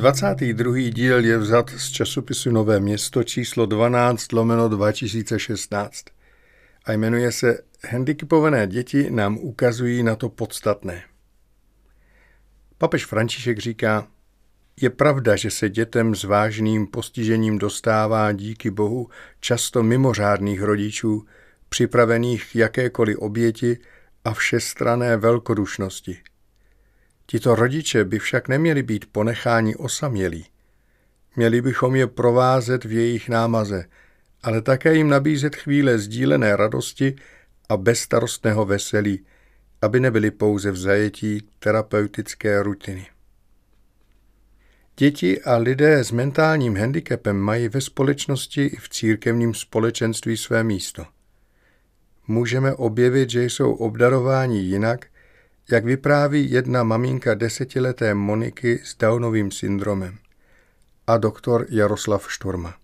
22. díl je vzat z časopisu Nové město číslo 12 lomeno 2016 a jmenuje se Handicapované děti nám ukazují na to podstatné. Papež František říká, je pravda, že se dětem s vážným postižením dostává díky Bohu často mimořádných rodičů, připravených jakékoliv oběti a všestrané velkodušnosti – Tito rodiče by však neměli být ponecháni osamělí. Měli bychom je provázet v jejich námaze, ale také jim nabízet chvíle sdílené radosti a bezstarostného veselí, aby nebyli pouze v zajetí terapeutické rutiny. Děti a lidé s mentálním handicapem mají ve společnosti i v církevním společenství své místo. Můžeme objevit, že jsou obdarováni jinak – jak vypráví jedna maminka desetileté Moniky s Downovým syndromem a doktor Jaroslav Štorma.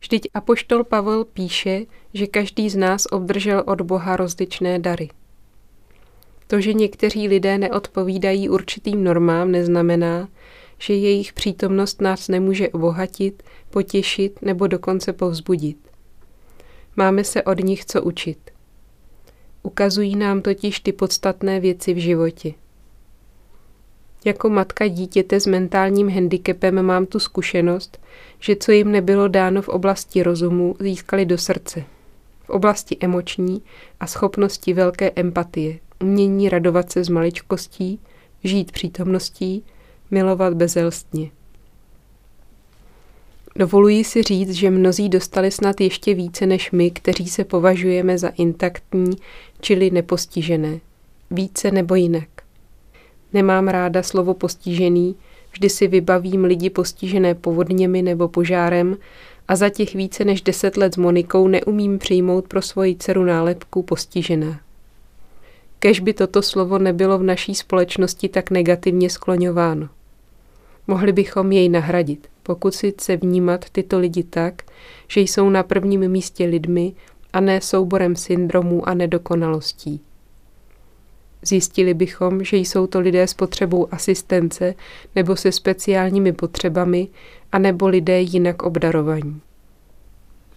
Vždyť apoštol Pavel píše, že každý z nás obdržel od Boha rozličné dary. To, že někteří lidé neodpovídají určitým normám, neznamená, že jejich přítomnost nás nemůže obohatit, potěšit nebo dokonce povzbudit. Máme se od nich co učit – Ukazují nám totiž ty podstatné věci v životě. Jako matka dítěte s mentálním handicapem mám tu zkušenost, že co jim nebylo dáno v oblasti rozumu, získali do srdce. V oblasti emoční a schopnosti velké empatie, umění radovat se z maličkostí, žít přítomností, milovat bezelstně. Dovoluji si říct, že mnozí dostali snad ještě více než my, kteří se považujeme za intaktní, čili nepostižené. Více nebo jinak. Nemám ráda slovo postižený, vždy si vybavím lidi postižené povodněmi nebo požárem a za těch více než deset let s Monikou neumím přijmout pro svoji dceru nálepku postižená. Kež by toto slovo nebylo v naší společnosti tak negativně skloňováno. Mohli bychom jej nahradit, pokusit se vnímat tyto lidi tak, že jsou na prvním místě lidmi a ne souborem syndromů a nedokonalostí. Zjistili bychom, že jsou to lidé s potřebou asistence nebo se speciálními potřebami, a nebo lidé jinak obdarovaní.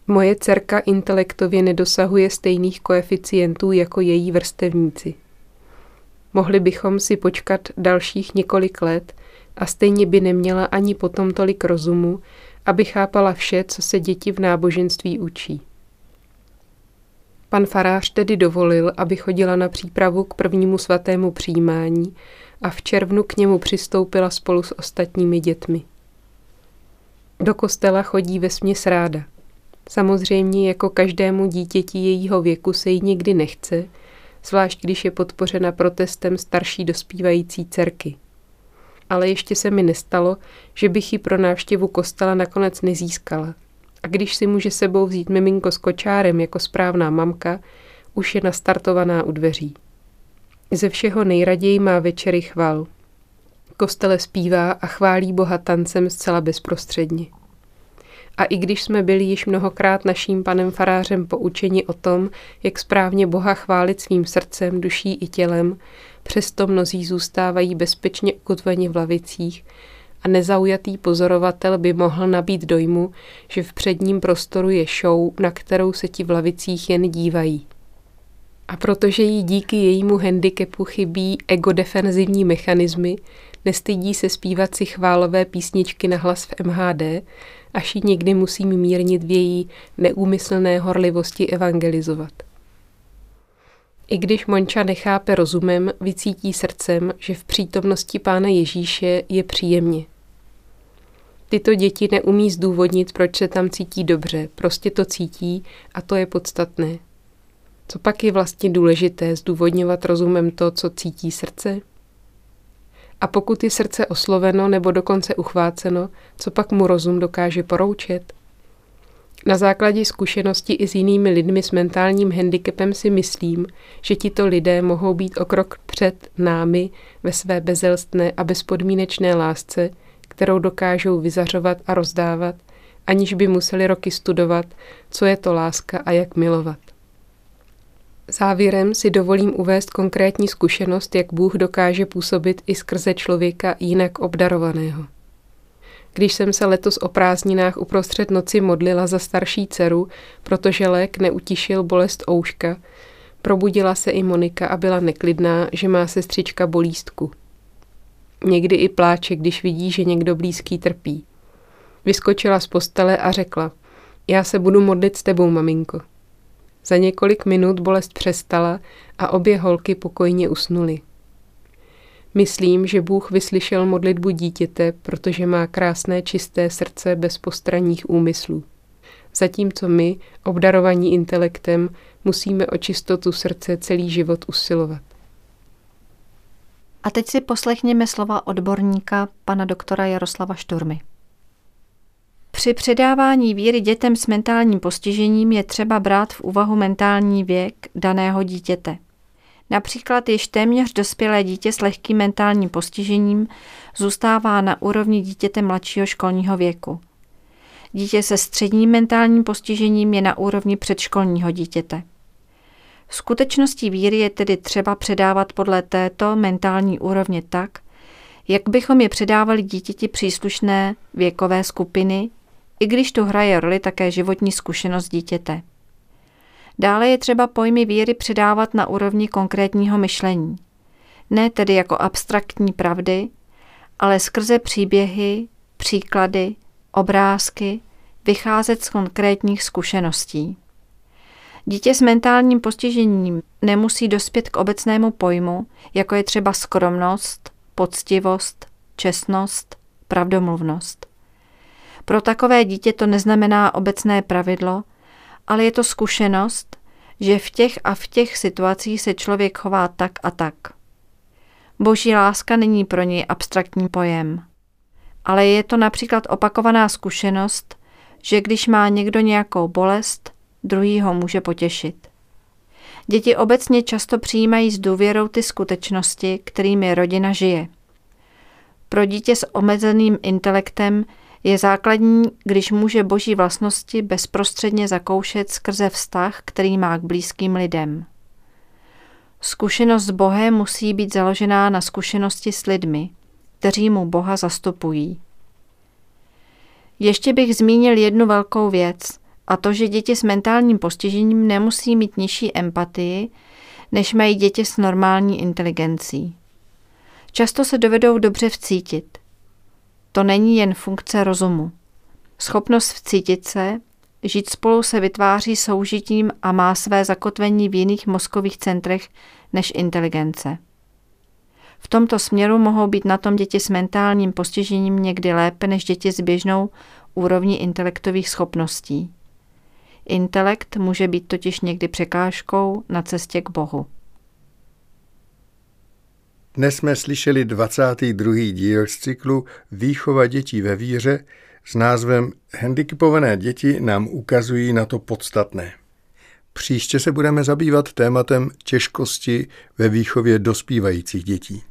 Moje dcerka intelektově nedosahuje stejných koeficientů jako její vrstevníci. Mohli bychom si počkat dalších několik let a stejně by neměla ani potom tolik rozumu, aby chápala vše, co se děti v náboženství učí. Pan farář tedy dovolil, aby chodila na přípravu k prvnímu svatému přijímání a v červnu k němu přistoupila spolu s ostatními dětmi. Do kostela chodí ve směs ráda. Samozřejmě jako každému dítěti jejího věku se jí nikdy nechce, zvlášť když je podpořena protestem starší dospívající dcerky – ale ještě se mi nestalo, že bych ji pro návštěvu kostela nakonec nezískala. A když si může sebou vzít miminko s kočárem jako správná mamka, už je nastartovaná u dveří. Ze všeho nejraději má večery chval. Kostele zpívá a chválí Boha tancem zcela bezprostředně. A i když jsme byli již mnohokrát naším panem farářem poučeni o tom, jak správně Boha chválit svým srdcem, duší i tělem, přesto mnozí zůstávají bezpečně ukotveni v lavicích a nezaujatý pozorovatel by mohl nabít dojmu, že v předním prostoru je show, na kterou se ti v lavicích jen dívají. A protože jí díky jejímu handicapu chybí egodefenzivní mechanismy, nestydí se zpívat si chválové písničky na hlas v MHD, až ji někdy musím mírnit v její neúmyslné horlivosti evangelizovat. I když Monča nechápe rozumem, vycítí srdcem, že v přítomnosti Pána Ježíše je příjemně. Tyto děti neumí zdůvodnit, proč se tam cítí dobře, prostě to cítí a to je podstatné. Co pak je vlastně důležité zdůvodňovat rozumem to, co cítí srdce? A pokud je srdce osloveno nebo dokonce uchváceno, co pak mu rozum dokáže poroučet? Na základě zkušenosti i s jinými lidmi s mentálním handicapem si myslím, že tito lidé mohou být o krok před námi ve své bezelstné a bezpodmínečné lásce, kterou dokážou vyzařovat a rozdávat, aniž by museli roky studovat, co je to láska a jak milovat. Závěrem si dovolím uvést konkrétní zkušenost, jak Bůh dokáže působit i skrze člověka jinak obdarovaného. Když jsem se letos o prázdninách uprostřed noci modlila za starší dceru, protože lék neutišil bolest ouška, probudila se i Monika a byla neklidná, že má sestřička bolístku. Někdy i pláče, když vidí, že někdo blízký trpí. Vyskočila z postele a řekla, já se budu modlit s tebou, maminko. Za několik minut bolest přestala a obě holky pokojně usnuly. Myslím, že Bůh vyslyšel modlitbu dítěte, protože má krásné čisté srdce bez postranních úmyslů. Zatímco my, obdarovaní intelektem, musíme o čistotu srdce celý život usilovat. A teď si poslechněme slova odborníka, pana doktora Jaroslava Šturmy. Při předávání víry dětem s mentálním postižením je třeba brát v úvahu mentální věk daného dítěte. Například již téměř dospělé dítě s lehkým mentálním postižením zůstává na úrovni dítěte mladšího školního věku. Dítě se středním mentálním postižením je na úrovni předškolního dítěte. Skutečností víry je tedy třeba předávat podle této mentální úrovně tak, jak bychom je předávali dítěti příslušné věkové skupiny i když tu hraje roli také životní zkušenost dítěte. Dále je třeba pojmy víry předávat na úrovni konkrétního myšlení. Ne tedy jako abstraktní pravdy, ale skrze příběhy, příklady, obrázky, vycházet z konkrétních zkušeností. Dítě s mentálním postižením nemusí dospět k obecnému pojmu, jako je třeba skromnost, poctivost, čestnost, pravdomluvnost. Pro takové dítě to neznamená obecné pravidlo, ale je to zkušenost, že v těch a v těch situacích se člověk chová tak a tak. Boží láska není pro něj abstraktní pojem, ale je to například opakovaná zkušenost, že když má někdo nějakou bolest, druhý ho může potěšit. Děti obecně často přijímají s důvěrou ty skutečnosti, kterými rodina žije. Pro dítě s omezeným intelektem je základní, když může boží vlastnosti bezprostředně zakoušet skrze vztah, který má k blízkým lidem. Zkušenost s Bohem musí být založená na zkušenosti s lidmi, kteří mu Boha zastupují. Ještě bych zmínil jednu velkou věc, a to, že děti s mentálním postižením nemusí mít nižší empatii, než mají děti s normální inteligencí. Často se dovedou dobře vcítit – to není jen funkce rozumu. Schopnost vcítit se, žít spolu se vytváří soužitím a má své zakotvení v jiných mozkových centrech než inteligence. V tomto směru mohou být na tom děti s mentálním postižením někdy lépe než děti s běžnou úrovní intelektových schopností. Intelekt může být totiž někdy překážkou na cestě k Bohu. Dnes jsme slyšeli 22. díl z cyklu Výchova dětí ve víře s názvem Handicapované děti nám ukazují na to podstatné. Příště se budeme zabývat tématem těžkosti ve výchově dospívajících dětí.